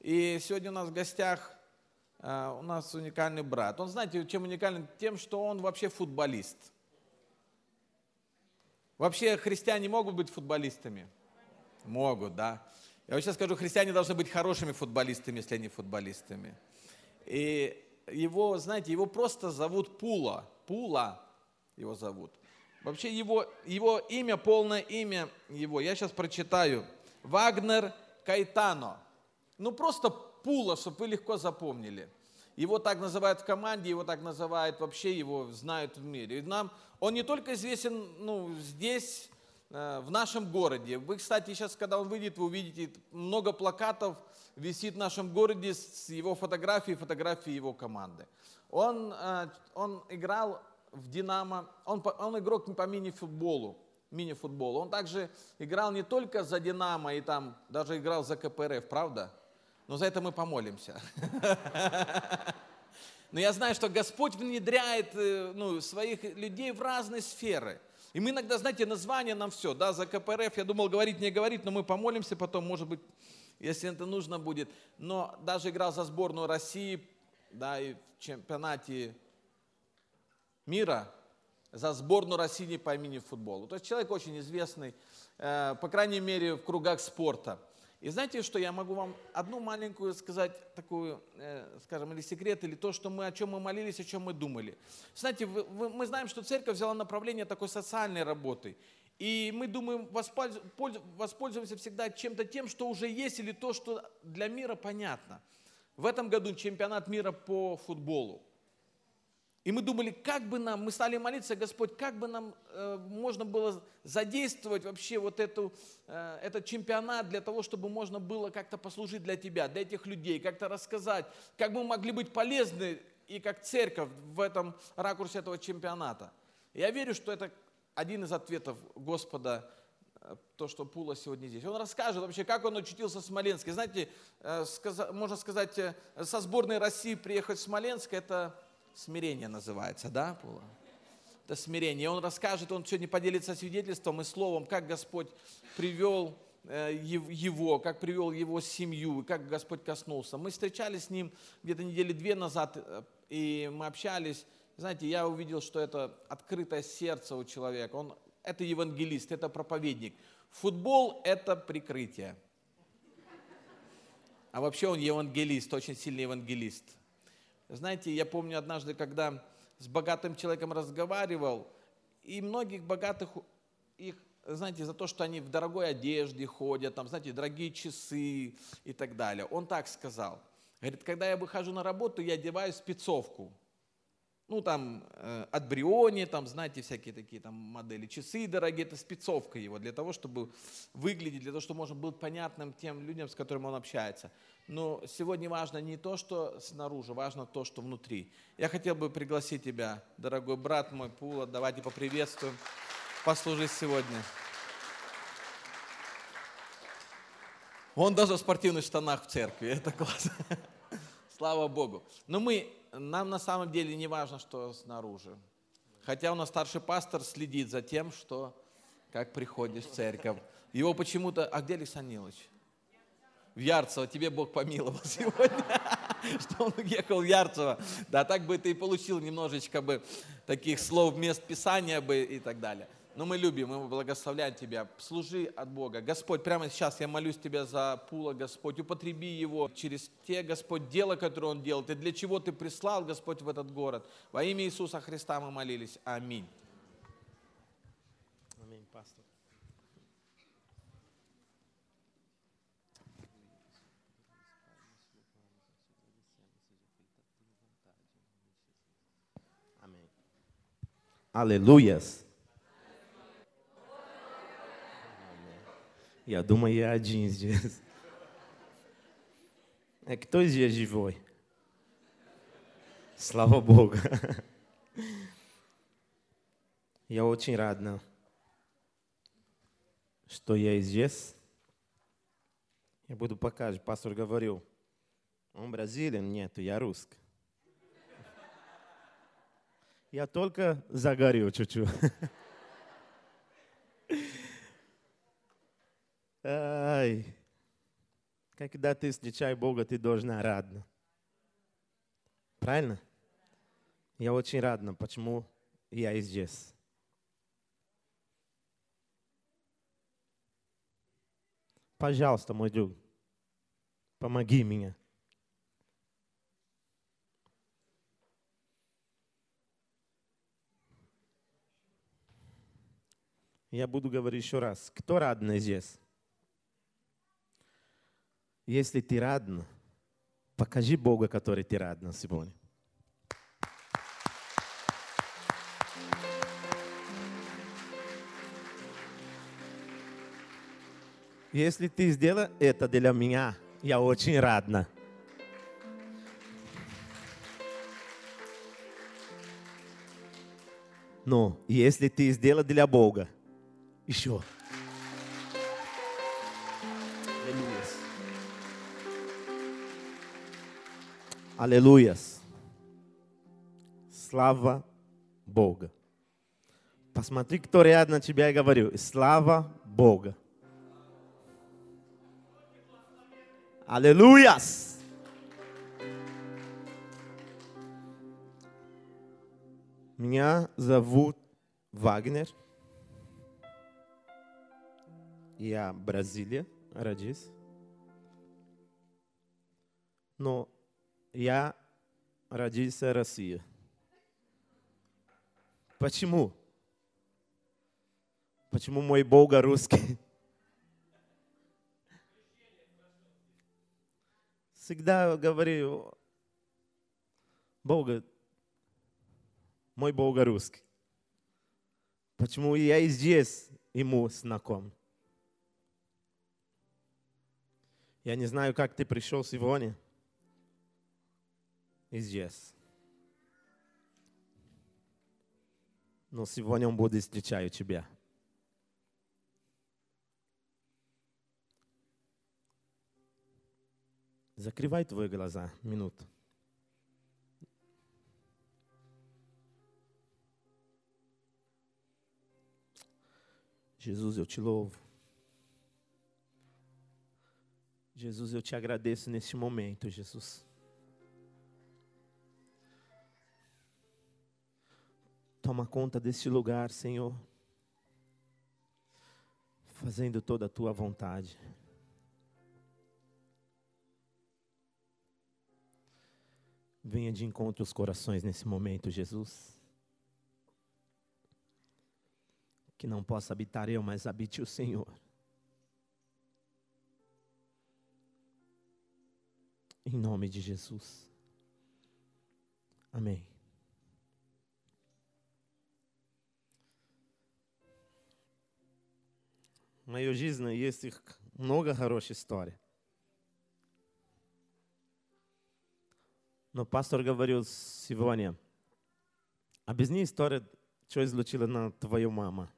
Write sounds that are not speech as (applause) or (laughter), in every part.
И сегодня у нас в гостях э, у нас уникальный брат. Он, знаете, чем уникален? Тем, что он вообще футболист. Вообще христиане могут быть футболистами? Могут, да. Я вообще скажу, христиане должны быть хорошими футболистами, если они футболистами. И его, знаете, его просто зовут Пула. Пула его зовут. Вообще его, его имя, полное имя его, я сейчас прочитаю. Вагнер Кайтано. Ну просто Пула, чтобы вы легко запомнили. Его так называют в команде, его так называют вообще, его знают в мире. И нам, он не только известен ну, здесь, э, в нашем городе. Вы, кстати, сейчас, когда он выйдет, вы увидите много плакатов висит в нашем городе с его фотографией, фотографией его команды. Он, э, он играл в «Динамо», он, он игрок по мини-футболу, мини-футболу. Он также играл не только за «Динамо» и там даже играл за КПРФ, правда? Но за это мы помолимся. (laughs) Но я знаю, что Господь внедряет э, ну, своих людей в разные сферы. И мы иногда, знаете, название нам все, да, за КПРФ, я думал говорить, не говорить, но мы помолимся потом, может быть, если это нужно будет. Но даже играл за сборную России, да, и в чемпионате мира, за сборную России по имени футболу. То есть человек очень известный, э, по крайней мере, в кругах спорта. И знаете, что я могу вам одну маленькую сказать, такую, э, скажем, или секрет, или то, что мы, о чем мы молились, о чем мы думали. Знаете, вы, вы, мы знаем, что церковь взяла направление такой социальной работы. И мы думаем, воспользоваться всегда чем-то тем, что уже есть, или то, что для мира понятно. В этом году чемпионат мира по футболу. И мы думали, как бы нам, мы стали молиться, Господь, как бы нам э, можно было задействовать вообще вот эту, э, этот чемпионат для того, чтобы можно было как-то послужить для Тебя, для этих людей, как-то рассказать, как мы могли быть полезны и как церковь в этом ракурсе этого чемпионата. Я верю, что это один из ответов Господа, э, то, что Пула сегодня здесь. Он расскажет вообще, как он очутился в Смоленске. Знаете, э, можно сказать, э, со сборной России приехать в Смоленск, это смирение называется, да, Пула? Это смирение. Он расскажет, он сегодня поделится свидетельством и словом, как Господь привел его, как привел его семью, как Господь коснулся. Мы встречались с ним где-то недели две назад, и мы общались, знаете, я увидел, что это открытое сердце у человека. Он, это евангелист, это проповедник. Футбол – это прикрытие. А вообще он евангелист, очень сильный евангелист. Знаете, я помню однажды, когда с богатым человеком разговаривал, и многих богатых, их, знаете, за то, что они в дорогой одежде ходят, там, знаете, дорогие часы и так далее. Он так сказал. Говорит, когда я выхожу на работу, я одеваю спецовку ну там э, от Бриони, там знаете всякие такие там модели, часы дорогие, это спецовка его для того, чтобы выглядеть, для того, чтобы можно было понятным тем людям, с которыми он общается. Но сегодня важно не то, что снаружи, важно то, что внутри. Я хотел бы пригласить тебя, дорогой брат мой Пула, давайте поприветствуем, послужи сегодня. Он даже в спортивных штанах в церкви, (laughs) это классно. Слава Богу. Но мы нам на самом деле не важно, что снаружи. Хотя у нас старший пастор следит за тем, что как приходишь в церковь. Его почему-то... А где Александр Нилович? В Ярцево. Тебе Бог помиловал (laughs) сегодня, что он уехал в Ярцево. Да, так бы ты и получил немножечко бы таких слов мест Писания бы и так далее. Но мы любим, мы благословляем Тебя. Служи от Бога. Господь, прямо сейчас я молюсь Тебя за Пула, Господь. Употреби его через те, Господь, дела, которые он делал. Ты для чего Ты прислал, Господь, в этот город. Во имя Иисуса Христа мы молились. Аминь, Aleluias. Я думаю, я один здесь. É que dois dias de voo. Слава Богу. Я очень рад, ну, что я здесь. Я буду показывать. Пастор говорил, он бразилиан? Нет, я русский. Я только загорел чуть-чуть. Ai. Когда ты встречаешь Бога, ты должна радно. Правильно? Я очень радна, почему я здесь. Пожалуйста, мой друг, помоги мне. Я буду говорить еще раз. Кто радный здесь? Если ты радна, покажи Бога, который ты радна сегодня. Если ты сделал это для меня, я очень радна. Но если ты сделал для Бога, еще. Аллилуйя. Аллилуйя. Слава Бога. Посмотри, кто рядом на тебя и говорю. Слава Бога. Аллилуйя. Меня зовут Вагнер. Я Бразилия, родился. Но я родился в России. Почему? Почему мой Бог русский? Всегда говорю, Бога, мой Бог русский. Почему я и здесь ему знаком? Я не знаю, как ты пришел сегодня и здесь. Но сегодня он будет встречать тебя. Закрывай твои глаза минуту. Jesus, eu te louvo. Jesus, eu te agradeço neste momento, Jesus. Toma conta deste lugar, Senhor, fazendo toda a tua vontade. Venha de encontro aos corações nesse momento, Jesus. Que não possa habitar eu, mas habite o Senhor. Em nome de Jesus. Amém. В моей жизни есть их много хороших историй. Но пастор говорил сегодня, объясни историю, что случилось на твою маму.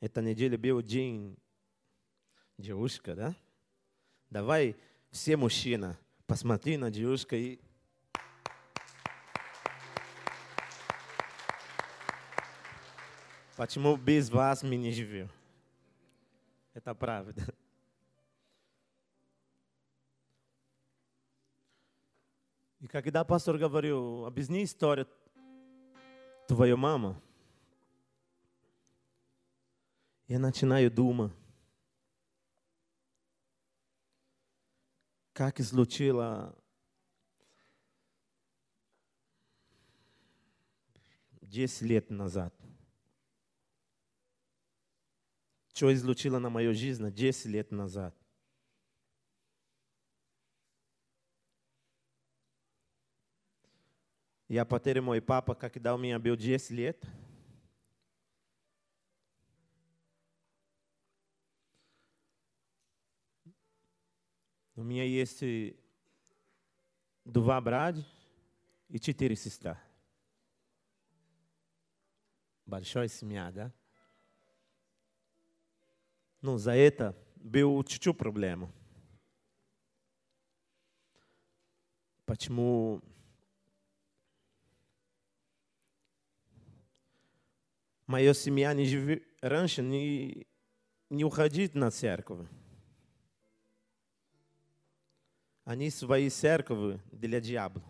Эта неделя был день девушка, да? Давай все мужчины, посмотри на девушку и Почему без вас мы не живем? Это правда. И когда пастор говорил, объясни историю твоей мамы, я начинаю думать, как случилось десять лет назад. Что излучило на мою жизнь 10 лет назад. Я потерял мой папа, когда у меня был 10 лет. У меня есть два брата и четыре сестра. Большая семья, да? Ну, за это был чуть-чуть проблема. Почему моя семья не живет, раньше не, не уходит на церковь. они свои церкви для дьявола.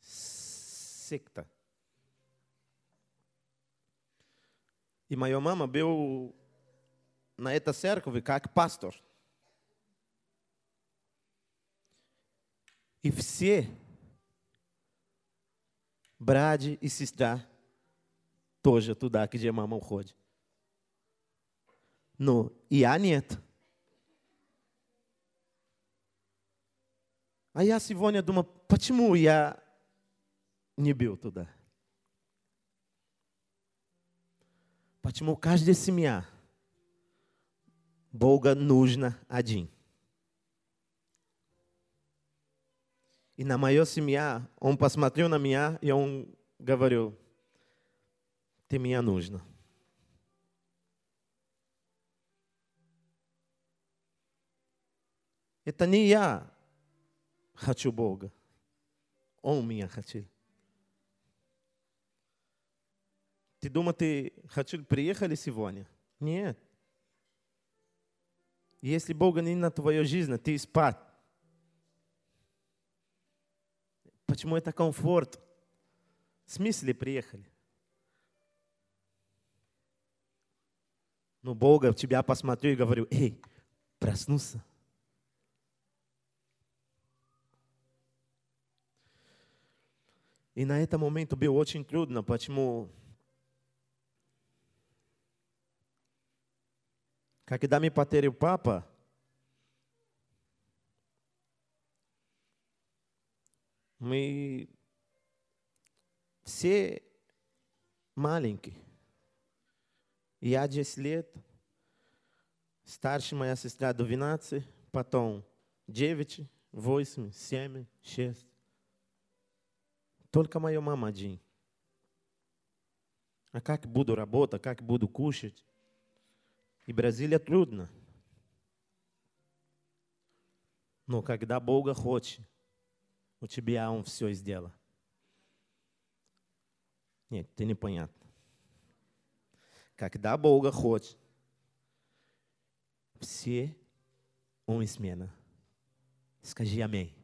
Секта. И моя мама был на этой церкви как пастор. И все братья и сестра тоже туда, где мама уходит. Но я нет. А я сегодня думаю, почему я не бил туда? Почему каждая семья Бога нужна один? И на мою семья, он посмотрел на меня, и он говорил, ты меня нужна. Это не я Хочу Бога. Он меня хочет. Ты думаешь, ты хочу приехали сегодня? Нет. Если Бога не на твою жизнь, ты спать. Почему это комфорт? В смысле приехали? Ну, Бога в тебя посмотрю и говорю, эй, проснулся. И на этом момент было очень трудно. Почему? Когда me потерял папа, мы все маленькие. Я 10 лет, старшая моя сестра 12, потом 9, 8, 7, 6. Только моя мама один. А как буду работать, как буду кушать? И Бразилия трудно. Но когда Бога хочет, у тебя Он все сделал. Нет, ты непонятно. Когда Бога хочет, все Он смена. Скажи амém.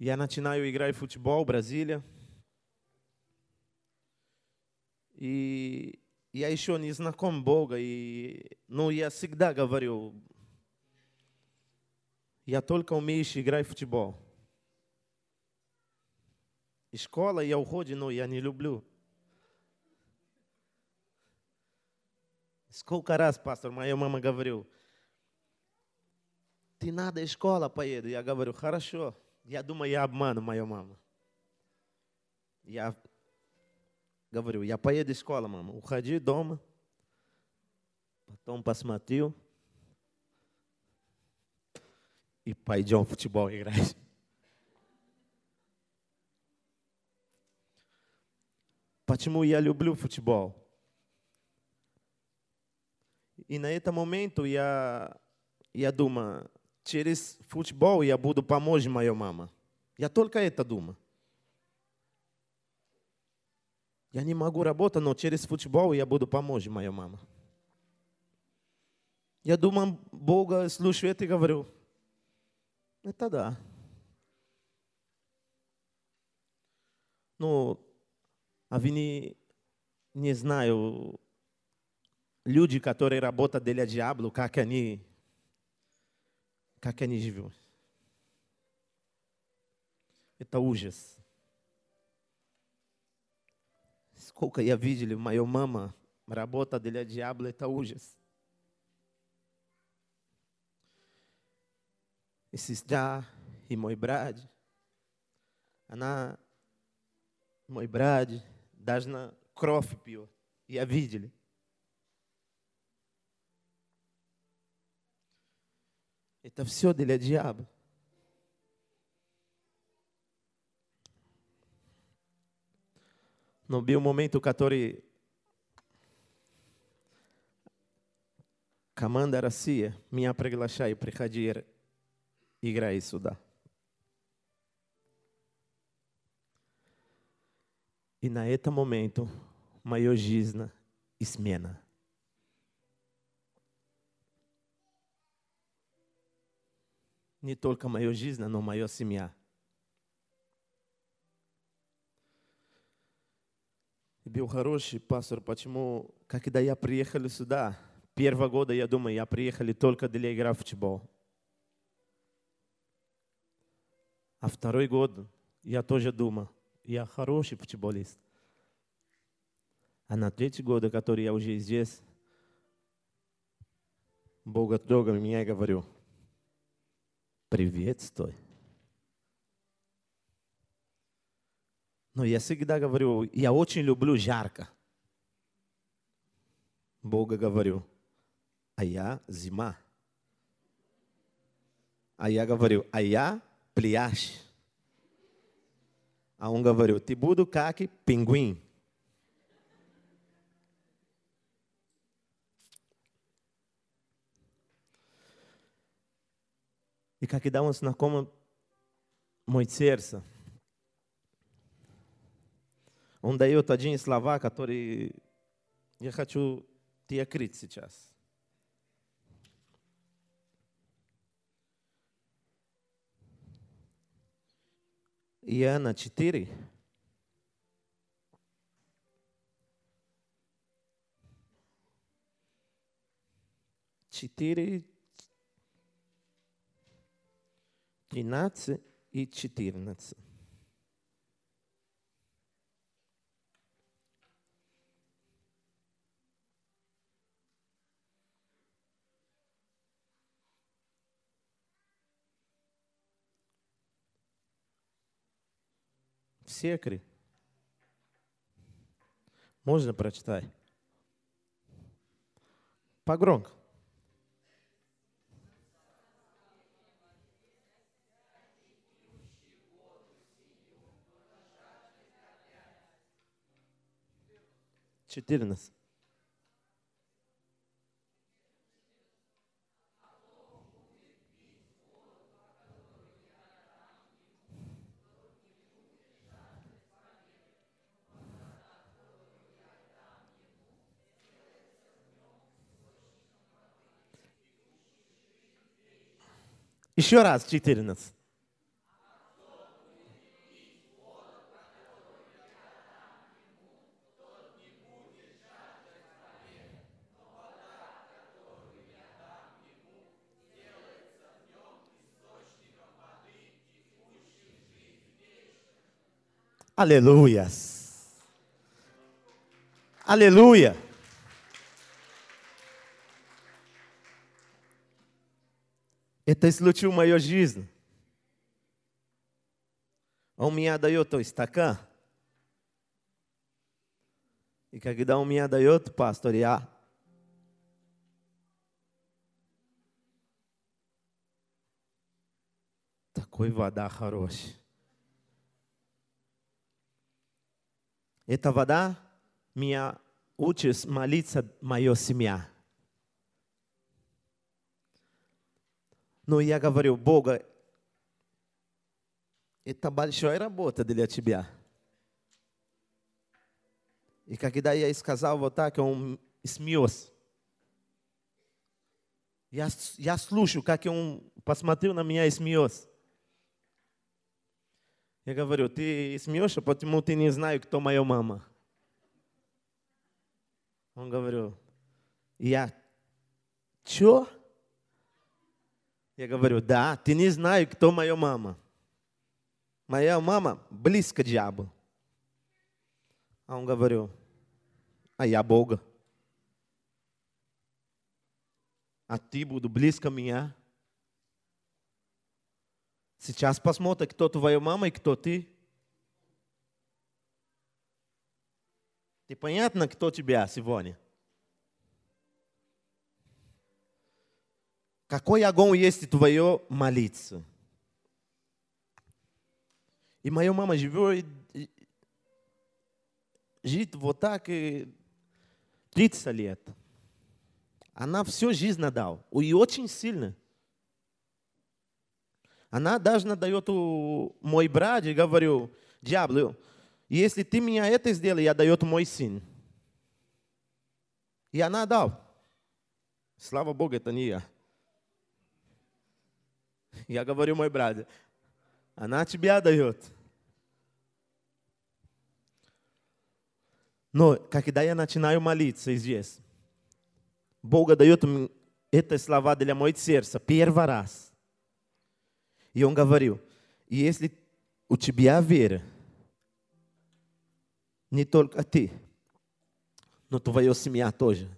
Я начинаю играть в футбол в Бразилии. И я еще не знаком Бога, и, но я всегда говорю, я только умею играть в футбол. И школа я уходю, но я не люблю. Сколько раз, пастор, моя мама говорил, ты надо в школу поеду. Я говорю, хорошо. Я думаю, я обману мою маму. Я говорю, я поеду в школу, мама. Уходи дома. Потом посмотрю. И пойдем в футбол играть. Почему я люблю футбол? И на этом момент я, я думаю, через футбол я буду помочь моей маме. Я только это думаю. Я не могу работать, но через футбол я буду помочь моей маме. Я думаю, Бога слушает и говорю, это да. Ну, а вы не, не знаю, люди, которые работают для дьявола, как они как они живут. Это ужас. Сколько я видел, моя мама работа для дьявола, это ужас. И сестра, и мой брат, она, мой брат, даже на кровь пил. Я Ele está viciado, ele é diabo. No meu momento, o Catori Camanda Racia, minha preglashá e precadir igra sudá. E na eta momento, maiogizna ismena. Не только моя жизнь, но моя семья. И был хороший пастор, почему, когда я приехал сюда, первого года, я думаю, я приехал только для игры в футбол. А второй год я тоже думал, я хороший футболист. А на третий год, который я уже здесь, Бога трогал меня и говорю, приветствуй. Но я всегда говорю, я очень люблю жарко. Бога говорю, а я зима. А я говорю, а я пляж. А он говорил, ты буду как пингвин. И когда он знаком мой сердце, он дает один слова, который я хочу тебе открыть сейчас. Иоанна 4. Четыре, тринадцать и четырнадцать. Секре. Можно прочитать? Погромко. Четырнадцать. Еще раз, 14. Aleluia. Aleluia. Это исключил мою жизнь. Он мне дает стакан. И когда он мне дает, пастор, я такой вода хорошая. Эта вода меня учит молиться моя семья. Но я говорю, Бога, это большая работа для тебя. И когда я сказал вот так, он смеется. Я, я слушаю, как он посмотрел на меня и смеется. Я говорю, ты смеешься, потому ты не знаешь, кто моя мама. Он говорил, я, что? Я говорю, да, ты не знаешь, кто моя мама. Моя мама близко к дьяволу. А он говорил, а я Бога. А ты буду близко меня. Сейчас посмотрим, кто твоя мама и кто ты. Ты понятно, кто тебя сегодня? Какой огонь есть твое молиться? И моя мама живет, жить вот так и 30 лет. Она всю жизнь отдала. И очень сильно. Она даже дает мой брат и говорю, дьявол, И если ты меня это сделал, я дает мой сын. И она дал. Слава Богу, это не я. Я говорю, мой брат, она тебя дает. Но когда я начинаю молиться здесь, Бог дает мне эти слова для моего сердца первый раз. И Он говорил, если у тебя вера, не только ты, но твоя семья тоже.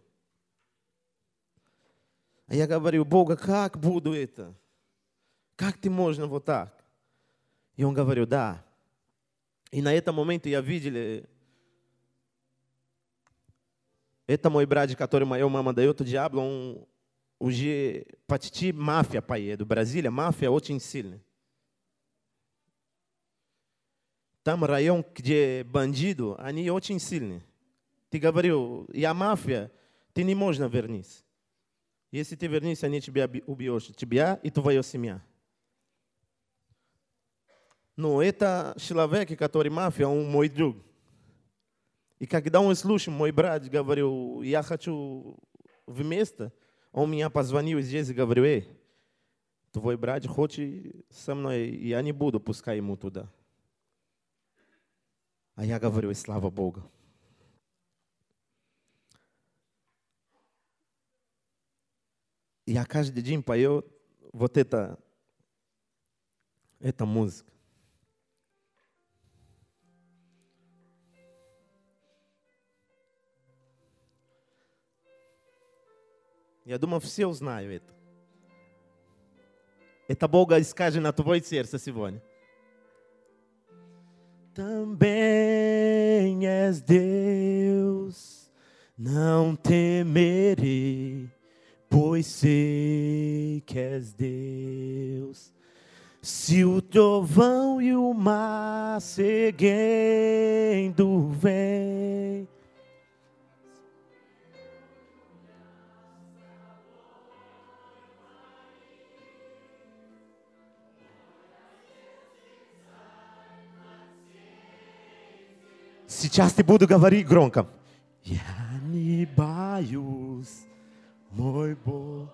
А я говорю, Бога, как буду это? Как ты можно вот так? И он говорил, да. И на этом моменте я видел, это мой брат, который моя мама дает o diabo, он уже почти мафия поеду. Brasília, мафия очень сильная. Там район, где бандиду, они очень сильные. Ты говорил, я мафия, ты не можешь вернись. Если ты вернись, они тебя убьешь, тебя и твою семью. Но это человек, который мафия, он мой друг. И когда он слушал, мой брат говорил, я хочу вместе, он меня позвонил здесь и говорил, эй, твой брат хочет со мной, я не буду пускай ему туда. А я говорю, слава Богу. Я каждый день пою вот это, эта музыка. Я думаю, все узнают это. Это Бога скажет на твое сердце сегодня. Também és Deus, não temerei, pois sei que és Deus. Se o trovão e o mar seguindo vem, Сейчас ты буду говорить громко. Я не боюсь, мой Бог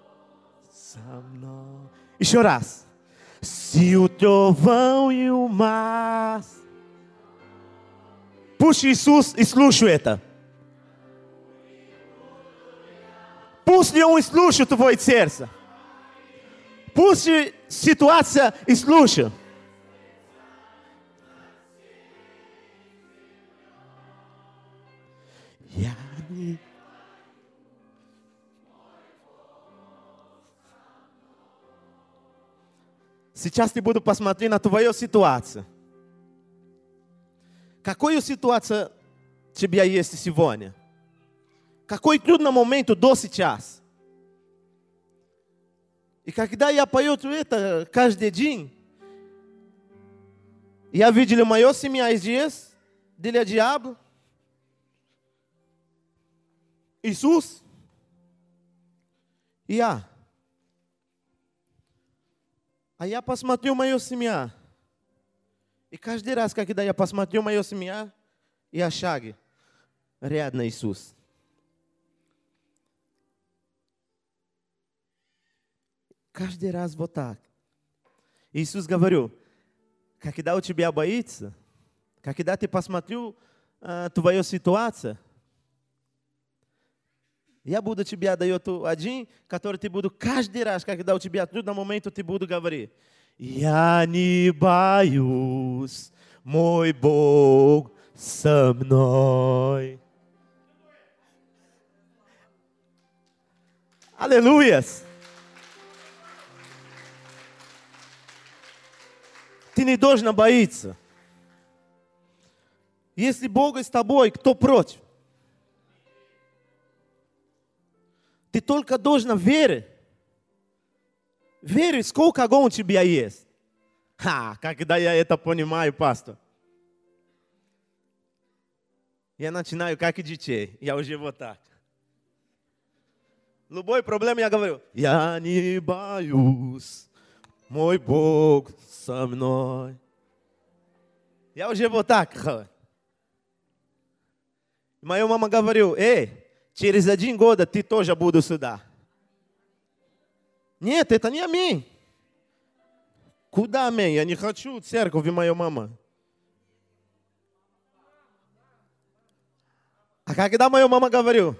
со мной. Еще раз. Se o trovão e o mar. Puxa Иисус и слушай это. Пусть он слушает твое сердце. Пусть ситуация и слушает. Я не... Сейчас я буду посмотреть на твою ситуацию. Какая ситуация у тебя есть сегодня? Какой трудный момент до сейчас? И когда я пою это каждый день, я видел мою семью здесь, для дьявола, Иисус и я. А я посмотрю мою семью. И каждый раз, когда я посмотрю мою семью, я шаги рядом Иисус. Каждый раз вот так. Иисус говорю, когда у тебя боится, когда ты посмотрю э, твою ситуацию, я буду тебе дать один, который ты буду каждый раз, когда у тебя трудный момент, ты буду говорить. Я не боюсь, мой Бог со мной. Аллилуйя! Ты не должен боиться. Если Бог с тобой, кто против? Ты только должен верить. Верить, сколько огонь у тебя есть. Ха, когда я это понимаю, пастор. Я начинаю как и детей. Я уже вот так. Любой проблем я говорю, я не боюсь, мой Бог со мной. Я уже вот так. Моя мама говорила, эй, через один год ты тоже буду сюда. Нет, это не аминь. Куда аминь? Я не хочу церковь, и моя мама. А когда моя мама говорю,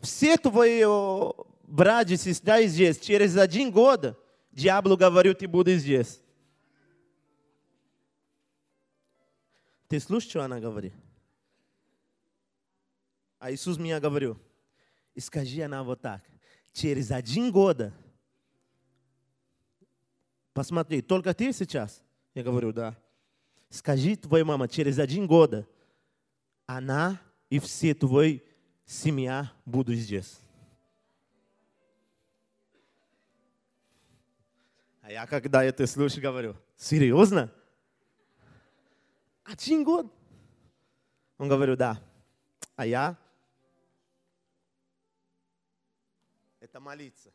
все твои братья и сестры здесь, через один год, дьявол говорю, ты будешь здесь. Ты слышишь, что она говорит? А Иисус мне говорил, скажи она вот так, через один год, посмотри, только ты сейчас? Я говорю, да. Скажи твоей маме, через один год она и все твои семья будут здесь. А я когда это слышу, говорю, серьезно? Один год? Он говорит, да. А я? Это молиться.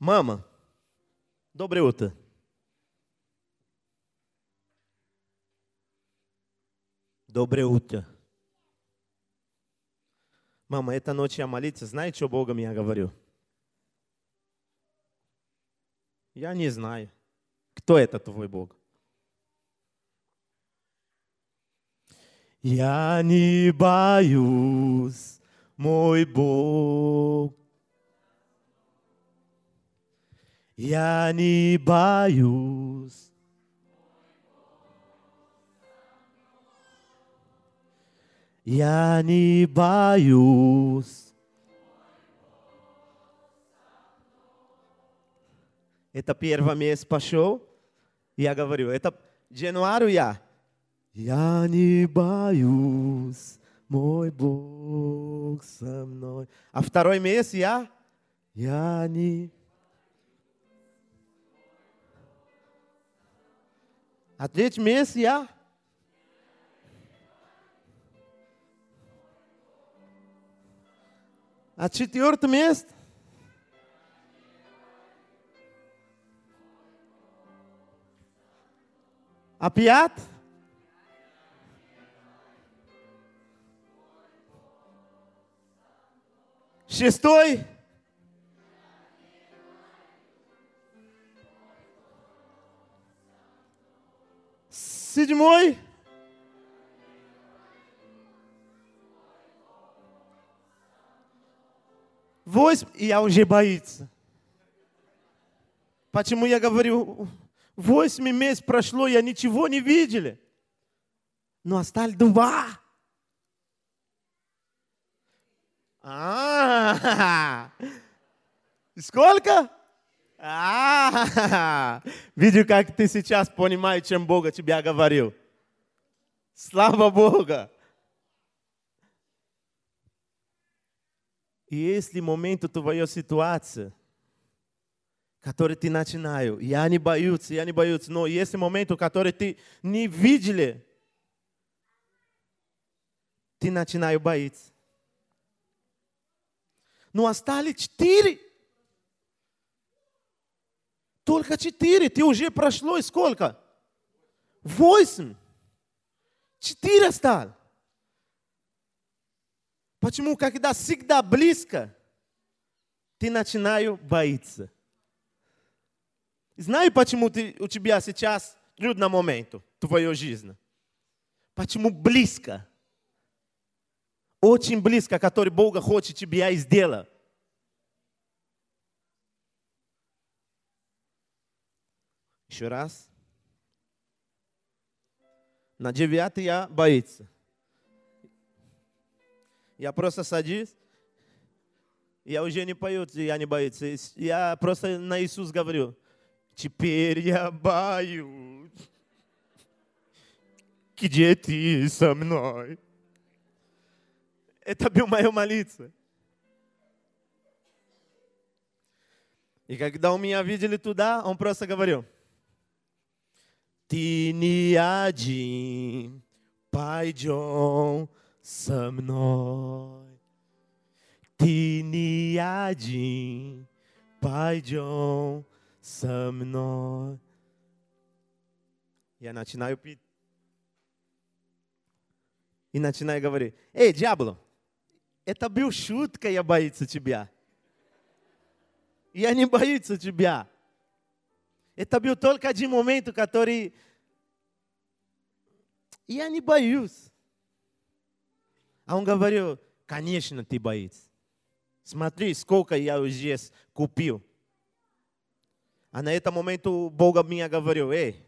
Мама, доброе утро. Доброе утро. Мама, эта ночь я молиться, знаете, что Богом я говорю? Я не знаю, кто это твой Бог. Я не боюсь, muy bom. Yani baius. Yani baius. Eta pierva mes pachou. Ia gavariu. Eta januário ia. Yani baius. Мой Бог со мной. А второй месяц я, я не... А третий месяц я, А четвертое место? А пятое? Шестой? Седьмой? Восемь, и я уже боится. Почему я говорю, восемь месяцев прошло, я ничего не видели. Но остались два. А, сколько? А, видишь, как ты сейчас понимаешь, чем Бог тебя говорил. Слава Богу. И если момент твоей ситуации, который ты начинаешь, я не боюсь, я не боюсь, но есть момент, который ты не видели, ты начинаешь бояться. Но остались четыре. Только четыре. Ты уже прошло сколько? Восемь. Четыре осталось. Почему, когда всегда близко, ты начинаешь бояться? Знаю, почему ты, у тебя сейчас трудный момент в твоей жизни? Почему близко? Очень близко, который Бог хочет тебя сделать. Еще раз. На девятый я боится. Я просто садюсь. Я уже не пою, я не боюсь. Я просто на Иисус говорю. Теперь я боюсь. Где ты со мной? Это был мое молиться. И когда у меня видели туда, он просто говорил, ты не один, пойдем со мной. Ты не один, пойдем со мной. Я начинаю петь И начинаю говорить, эй, дьявол, это был шутка, я боится тебя. Я не боюсь тебя. Это был только один момент, который я не боюсь. А он говорил, конечно, ты боишься. Смотри, сколько я уже купил. А на этом моменту Бог мне говорил, эй,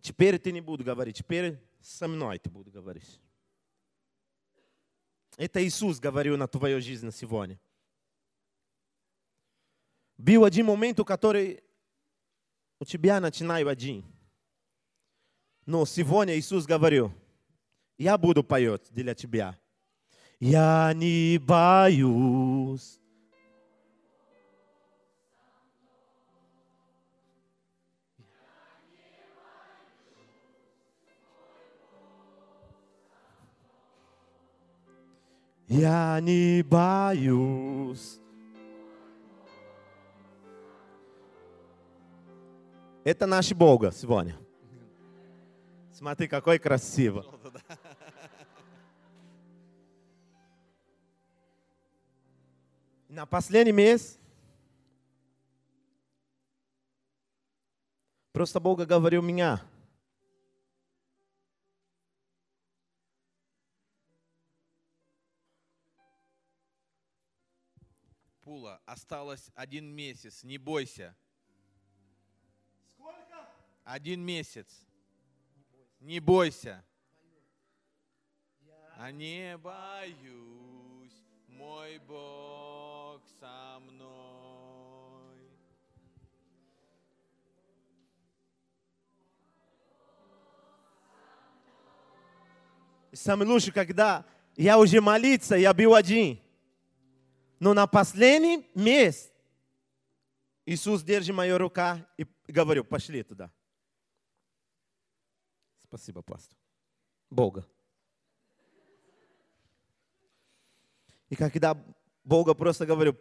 теперь ты не буду говорить, теперь со мной ты будешь говорить. Это Иисус говорил на твою жизнь сегодня. Был один момент, который у тебя начинаю один. Но сегодня Иисус говорил, я буду поет для тебя. Я не боюсь. Я не боюсь. Это наш Бога сегодня. Смотри, какой красиво. На последний месяц просто Бога говорил меня. Пула, осталось один месяц, не бойся. Сколько? Один месяц. Не бойся. А не боюсь, мой Бог со мной. И самое лучшее, когда я уже молиться, я был один. Но на последний месяц Иисус держит мою руку и говорю, пошли туда. Спасибо, пастор. Бога. И когда Бога просто говорю,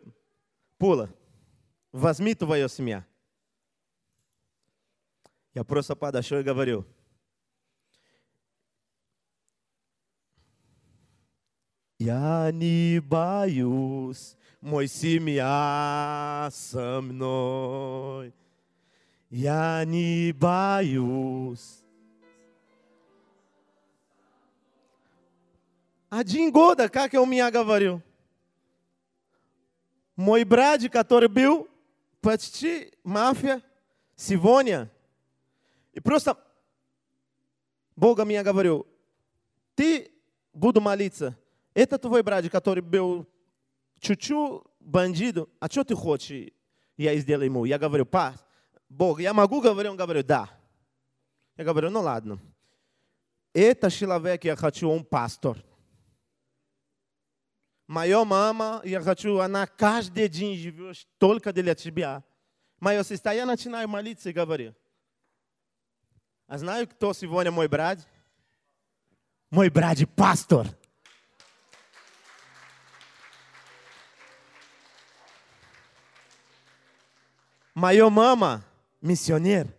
Пула, возьми твою семью. Я просто подошел и говорю, Я не боюсь, мой семья со мной. Я не боюсь. Один год, как я у меня говорил. Мой брат, который был почти мафия, сегодня. И просто Бога мне говорил, ты буду молиться. Это твой брат, который был чуть-чуть бандитом. А что ты хочешь? Я сделаю ему. Я говорю, па, Бог, я могу говорить? Он говорит, да. Я говорю, ну ладно. Это человек, я хочу, он пастор. Моя мама, я хочу, она каждый день живет только для тебя. Моя сестра, я начинаю молиться и говорю. А знаю, кто сегодня мой брат? Мой брат пастор. Maiomama, missioneiro.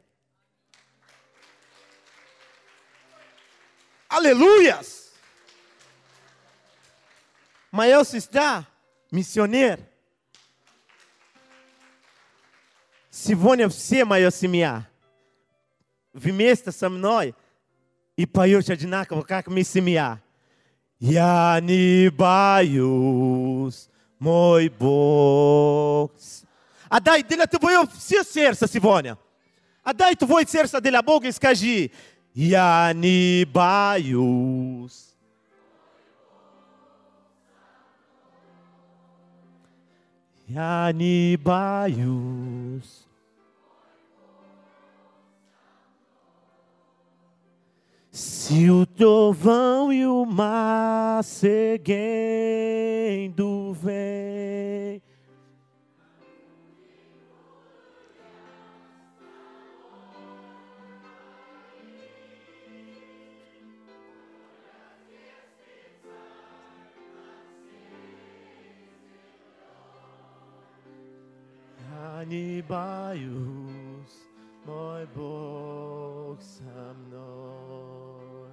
Aleluias! Mael Sistá, missioneiro. Sivônia você Mael Simiá. Vimesta Samnoi. E Paiô Jadinaka, Vokak Missimiá. Yani Baios, Moibos. Adai, dele voi vsi srca Sivonja. Adai tvoj srca dela Boga i skaži, ja ni bajus. Ja ni. Se o trovão e o mar seguindo vem, я не боюсь, мой Бог со мной.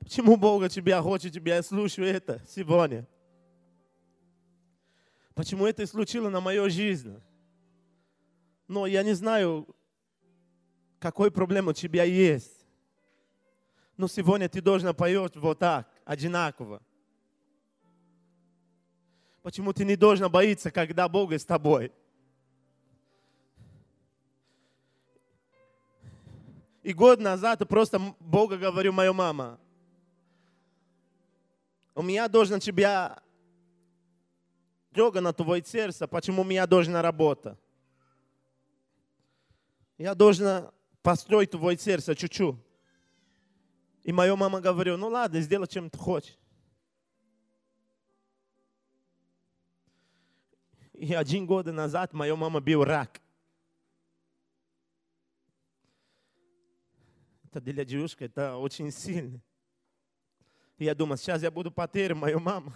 Почему Бога тебя хочет, тебя я слушаю это сегодня? Почему это и случилось на мою жизнь? Но я не знаю, какой проблема у тебя есть. Но сегодня ты должна поешь вот так, одинаково. Почему ты не должен боиться, когда Бог с тобой? И год назад просто Бога говорю, моя мама, у меня должна тебя на твое сердце, почему у меня должна работа. Я должна построить твое сердце чуть-чуть. И моя мама говорила, ну ладно, сделай, чем ты хочешь. И один год назад моя мама бил рак. Это для девушки, это очень сильно. И я думаю, сейчас я буду потерять мою маму.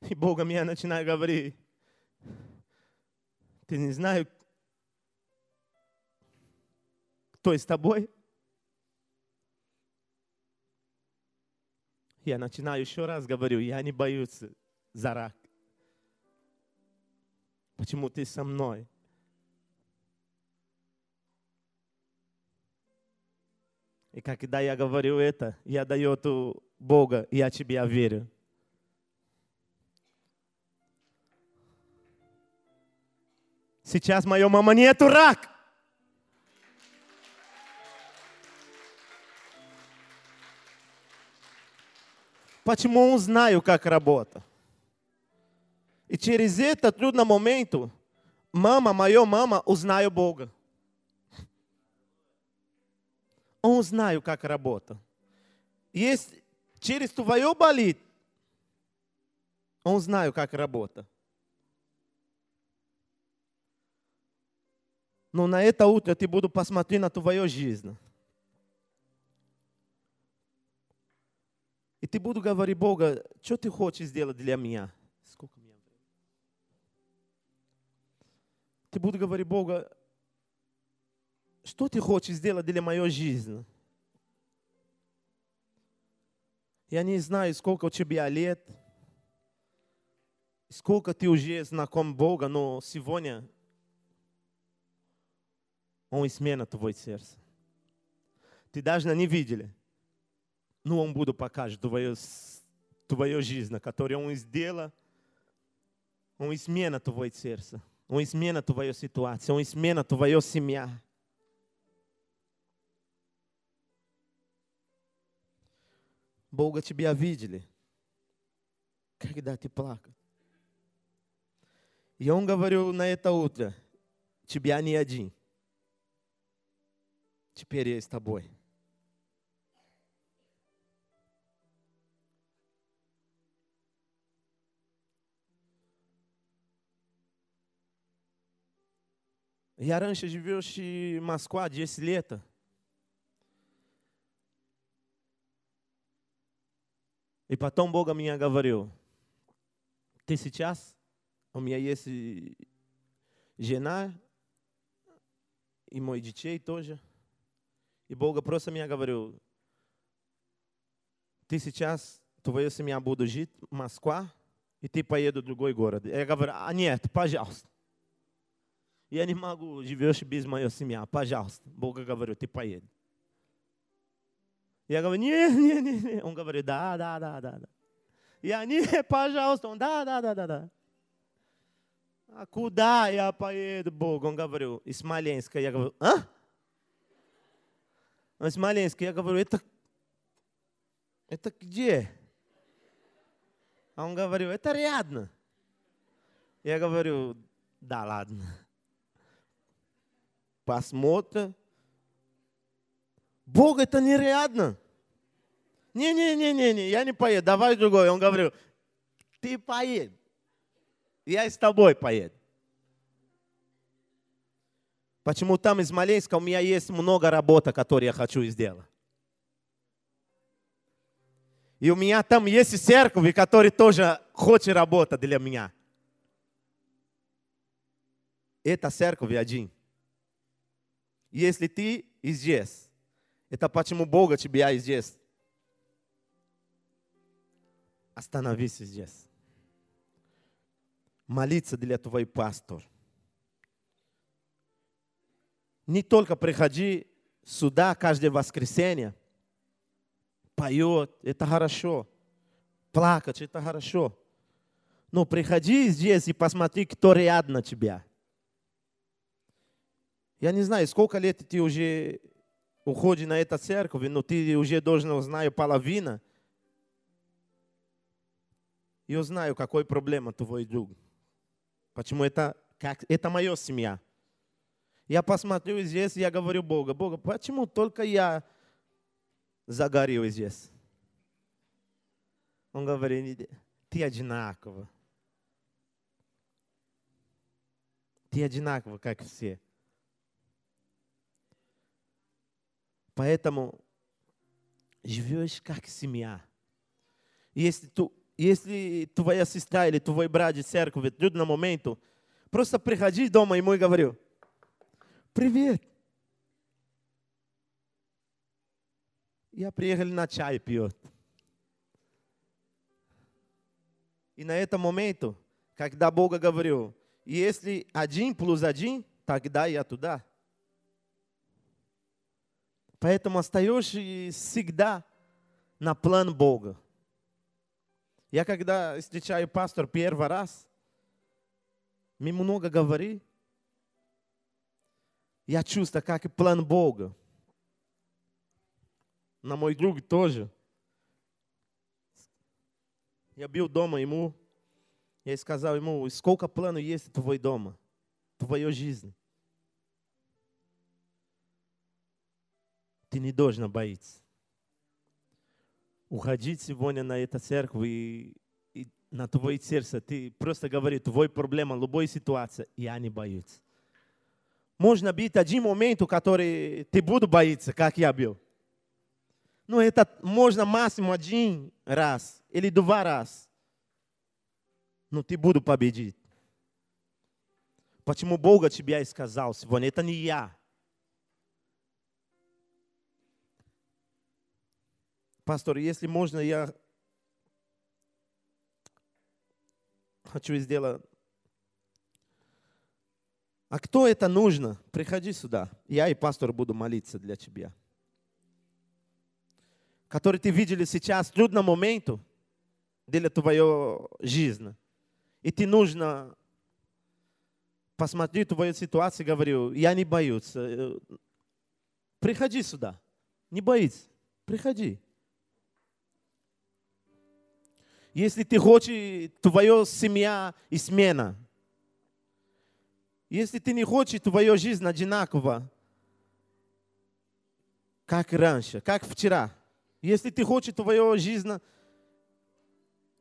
И Бог мне начинает говорить, ты не знаешь, кто с тобой? Я начинаю еще раз говорю, я не боюсь за рак. Почему ты со мной? И когда я говорю это, я даю эту Бога, я тебе верю. Сейчас моя мама нету рак. Почему он знаю, как работа? И через это трудный момент, мама, моя мама, узнаю Бога. Он знаю, как работа. Если через твое болит, он знаю, как работа. Но на это утро ты буду посмотреть на твою жизнь. Ты буду говорить, Бога, что ты хочешь сделать для меня? Сколько мне Ты буду говорить, Бога, что ты хочешь сделать для моей жизни? Я не знаю, сколько у тебя лет, сколько ты уже знаком Бога, но сегодня он изменит твое сердце. Ты даже не видели, но он будет покажет твою, твою жизнь, которую он сделал. Он изменит твое сердце. Он изменит твою ситуацию. Он изменит твою семью. Бога тебя видели, когда ты плакал. И он говорил на это утро, тебя не один – Теперь я с тобой. Я раньше живешь в Москве 10 лет. И потом Бог мне говорил, ты сейчас, у меня есть жена, и мой детей тоже – и Бога просто меня говорил, ты сейчас, твоя семья будет жить в Москве, и ты поеду в другой город. Я говорю, а нет, пожалуйста. Я не могу живешь без моей семьи, пожалуйста. Бог говорит, ты поедешь. Я говорю, не, не, не, не. Он говорит, да, да, да, да, да. Я, не, пожалуйста. Он, да, да, да, да, да. А куда я поеду, Бог? Он говорил, из Смоленска. Я говорю, а? Он Смоленск. Я говорю, это, это где? А он говорил, это рядом. Я говорю, да ладно. Посмотрим. Бог, это не рядом. Не-не-не-не, я не поеду, давай другой. Он говорил, ты поедь. Я с тобой поеду. Почему там из Смоленска у меня есть много работы, которую я хочу сделать. И у меня там есть церковь, которая тоже хочет работать для меня. Это церковь один. Если ты здесь, Это почему Бога тебя здесь. Остановись здесь. Молиться для твой пастор. Не только приходи сюда каждое воскресенье, поет, это хорошо. Плакать, это хорошо. Но приходи здесь и посмотри, кто рядом на тебя. Я не знаю, сколько лет ты уже уходишь на эту церковь, но ты уже должен знать половину. Я знаю, какой проблема твой друг. Почему это, как, это моя семья. Я посмотрю здесь, я говорю Бога, Бога, почему только я загорел здесь? Он говорит, ты одинаково. Ты одинаково, как все. Поэтому живешь как семья. Если, tu, если твоя сестра или твой брат в церкви в трудном моменту, просто приходи дома ему и говорю, привет. Я приехал на чай пьет. И на этом моменту, когда Бога говорю, если один плюс один, тогда я туда. Поэтому остаешься всегда на план Бога. Я когда встречаю пастор первый раз, мы много говорим, я чувствую, как и план Бога. На мой друг тоже. Я был дома ему, я сказал ему, сколько планов есть в твой дома, в твоей жизни. Ты не должен бояться. Уходить сегодня на эту церковь и, и на твое сердце, ты просто говори, твой проблема, любой ситуации, я не боюсь. Можно быть один момент, в который ты буду бояться, как я был. Но это можно максимум один раз или два раз. Но ты буду победить. Почему Бог тебя и сказал сегодня? Это не я. Пастор, если можно, я хочу сделать а кто это нужно? Приходи сюда. Я и пастор буду молиться для тебя. Который ты видели сейчас в трудном моменту для твоей жизни. И ты нужно посмотреть твою ситуацию говорю, я не боюсь. Приходи сюда. Не боись. Приходи. Если ты хочешь, твоя семья и смена – если ты не хочешь твою жизнь одинаково, как раньше, как вчера. Если ты хочешь твою жизнь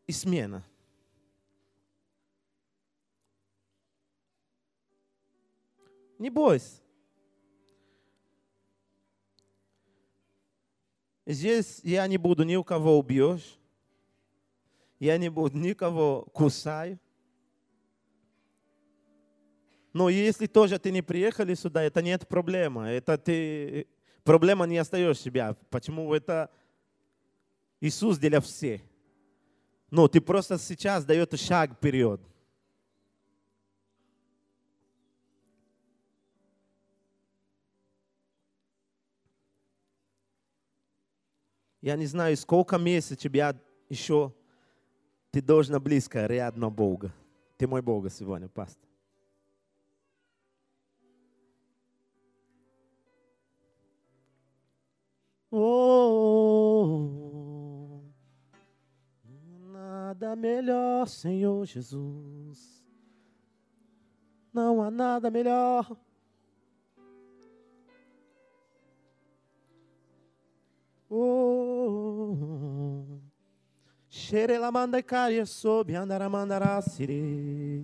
и смена. Не бойся. Здесь я не буду ни у кого убьешь. Я не буду никого кусать. Но если тоже ты не приехали сюда, это нет проблемы. Это ты, проблема не остаешь себя. Почему это Иисус для всех? Но ты просто сейчас даешь шаг вперед. Я не знаю, сколько месяцев тебя еще ты должна близко рядом Бога. Ты мой Бог сегодня, пастор. Oh, nada melhor, Senhor Jesus. Não há nada melhor. Oh, Xerelamandaikaria sob andaramandarasire.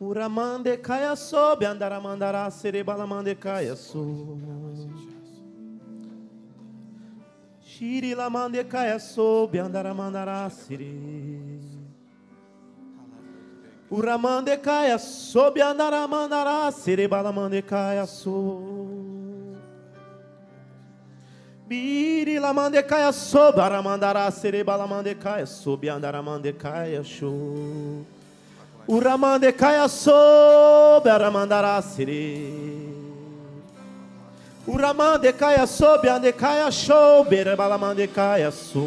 Uramandekaya sob andaramandarasire balamandekaya sob. Xirilamandekaya sob andaramandarasire. Uramandekaya sob mande caia sobe. Biri la mandecaia soba ramandara sereba la mandecaia sobe andara mandecaia show. Uramandekaya sobe aramandara sere. Uramandekaya sobe andekaya show berabalamandekaya so.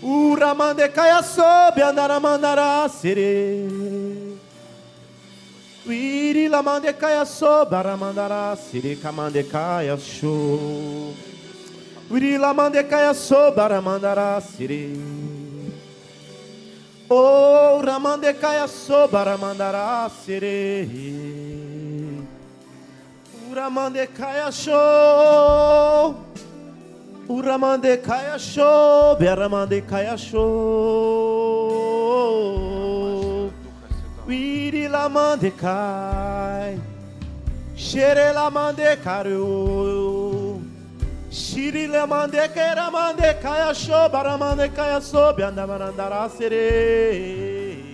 Uramandekaya sobe andaramandara sere. Wiri la mandekaya so baramandara sirika mandekaya sho. Wiri la mandekaya so baramandara siri. Oh ramandekaya so baramandara siri. Uramandekaya sho. Uramandekaya sho baramandekaya sho. Irilamandecai, Xerelamandecario, mande Axobaramandecai, Açobe, Andamarandara, Sere.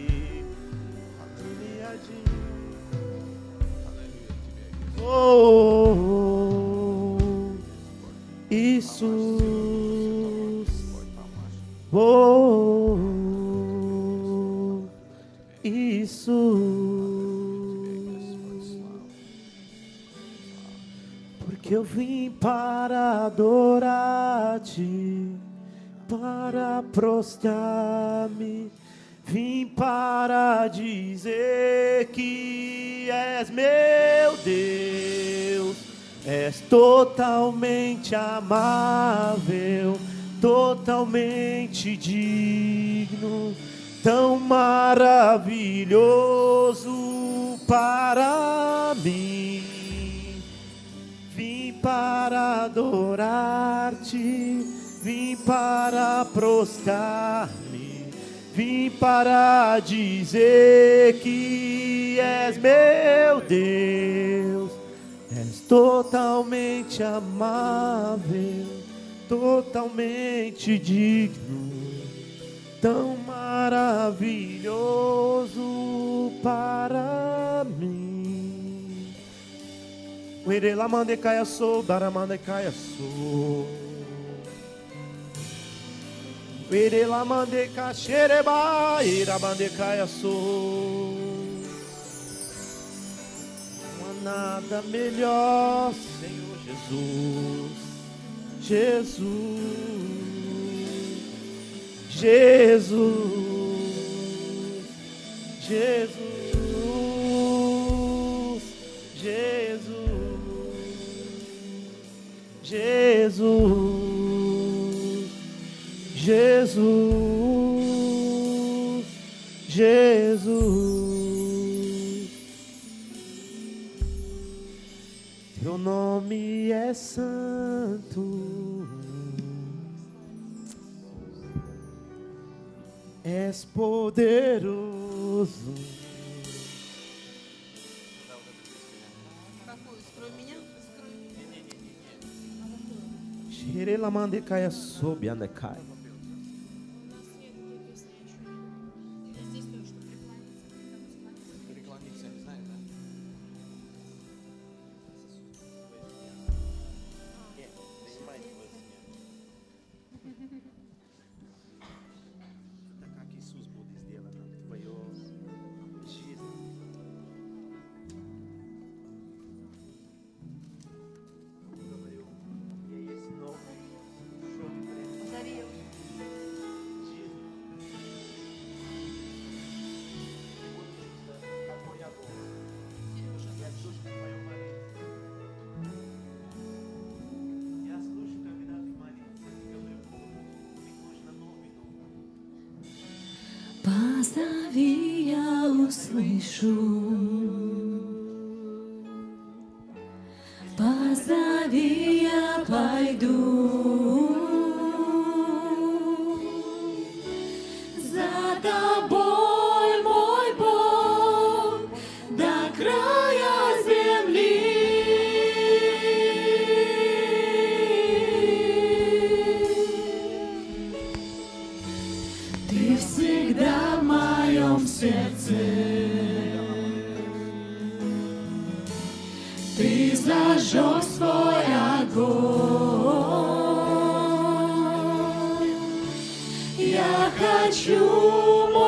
Oh, oh, oh, serei. Oh, oh, oh isso. Porque eu vim para adorar-te, para prostrar-me, vim para dizer que és meu Deus, és totalmente amável, totalmente digno tão maravilhoso para mim. Vim para adorar-te, vim para prostrar-me, vim para dizer que és meu Deus, és totalmente amável, totalmente digno tão maravilhoso para mim. Uirela mandecaia sou, daramandecaia sou. Uirela mandeca xereba, iramandecaia sou. Não há nada melhor, Senhor Jesus. Jesus. Jesus, Jesus, Jesus, Jesus, Jesus, Jesus. Teu nome é santo. és poderoso. la mandecaia sob a necai. хочу,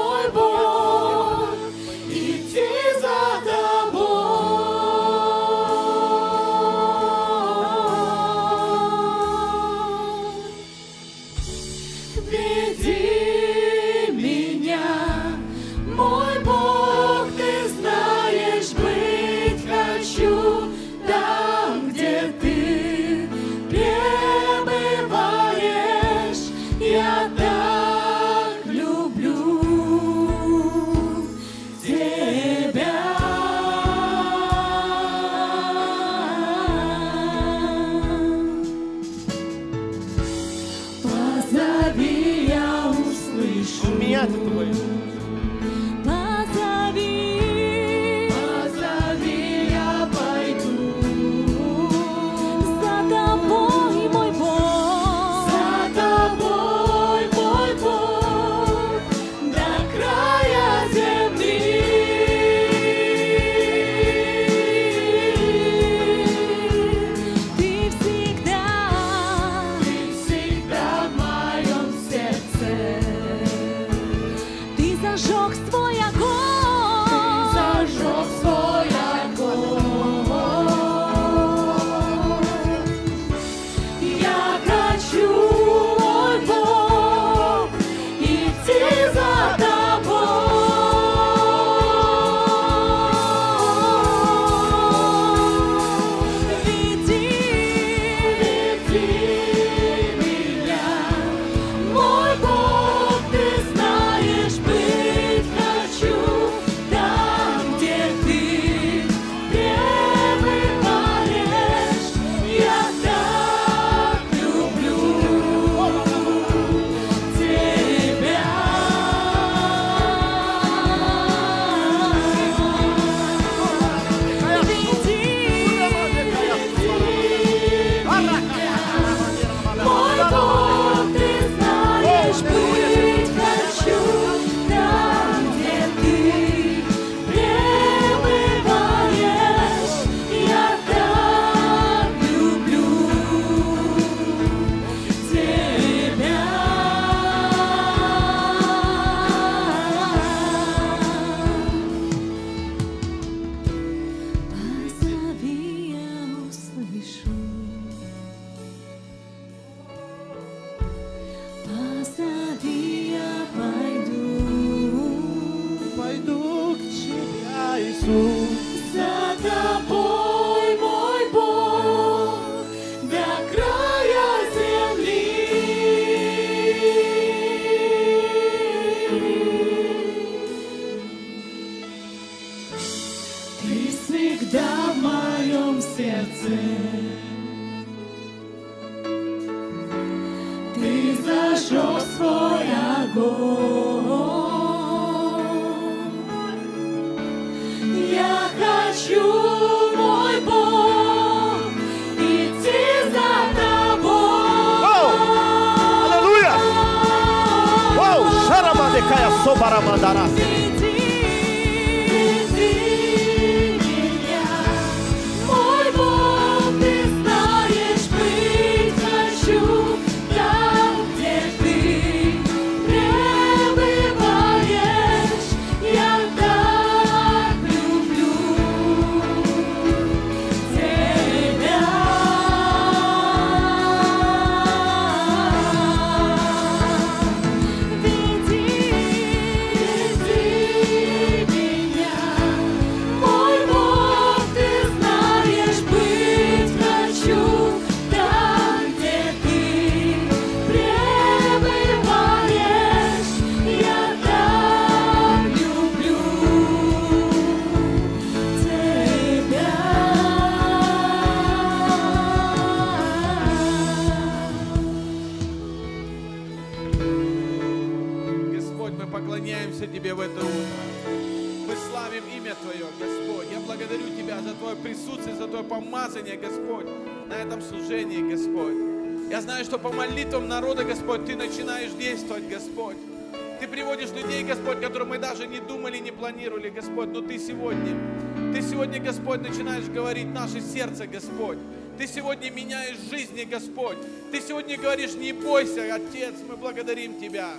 наше сердце, Господь. Ты сегодня меняешь жизни, Господь. Ты сегодня говоришь, не бойся, Отец, мы благодарим Тебя.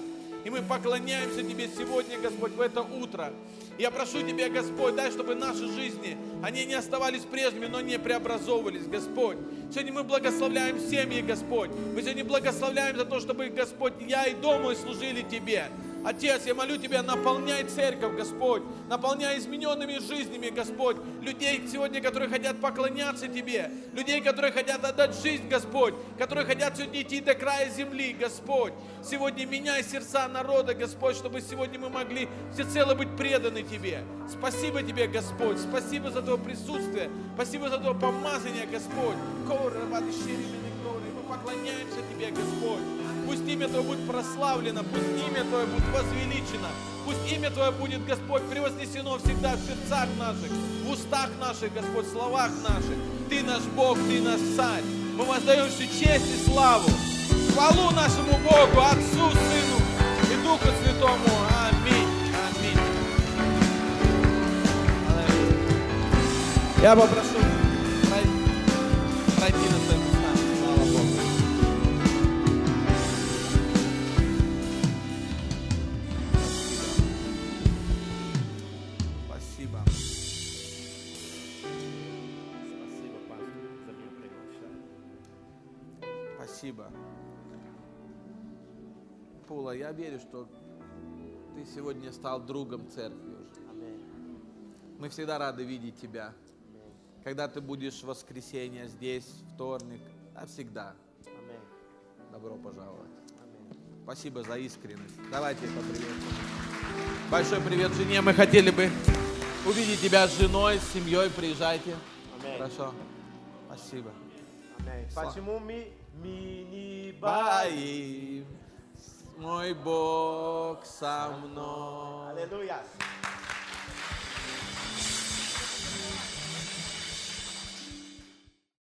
И мы поклоняемся Тебе сегодня, Господь, в это утро. Я прошу Тебя, Господь, дай, чтобы наши жизни, они не оставались прежними, но не преобразовывались, Господь. Сегодня мы благословляем семьи, Господь. Мы сегодня благословляем за то, чтобы, Господь, я и дом мой служили Тебе. Отец, я молю Тебя, наполняй церковь, Господь, наполняй измененными жизнями, Господь, людей сегодня, которые хотят поклоняться Тебе, людей, которые хотят отдать жизнь, Господь, которые хотят сегодня идти до края земли, Господь. Сегодня меняй сердца народа, Господь, чтобы сегодня мы могли всецело быть преданы Тебе. Спасибо Тебе, Господь, спасибо за Твое присутствие, спасибо за Твое помазание, Господь. Мы поклоняемся Тебе, Господь. Пусть имя Твое будет прославлено, пусть имя Твое будет возвеличено, пусть имя Твое будет, Господь, превознесено всегда в сердцах наших, в устах наших, Господь, в словах наших. Ты наш Бог, Ты наш Царь. Мы воздаем всю честь и славу, хвалу нашему Богу, Отцу, Сыну и Духу Святому. Аминь. Аминь. Я попрошу пройти, Пула, я верю, что ты сегодня стал другом церкви уже. Мы всегда рады видеть тебя. Когда ты будешь в воскресенье здесь, вторник, а всегда. Добро пожаловать. Спасибо за искренность. Давайте поприветствуем. Большой привет жене. Мы хотели бы увидеть тебя с женой, с семьей. Приезжайте. Хорошо. Спасибо. Почему мы, мы не боимся? Бои, мой Бог со мной. Аллилуйя.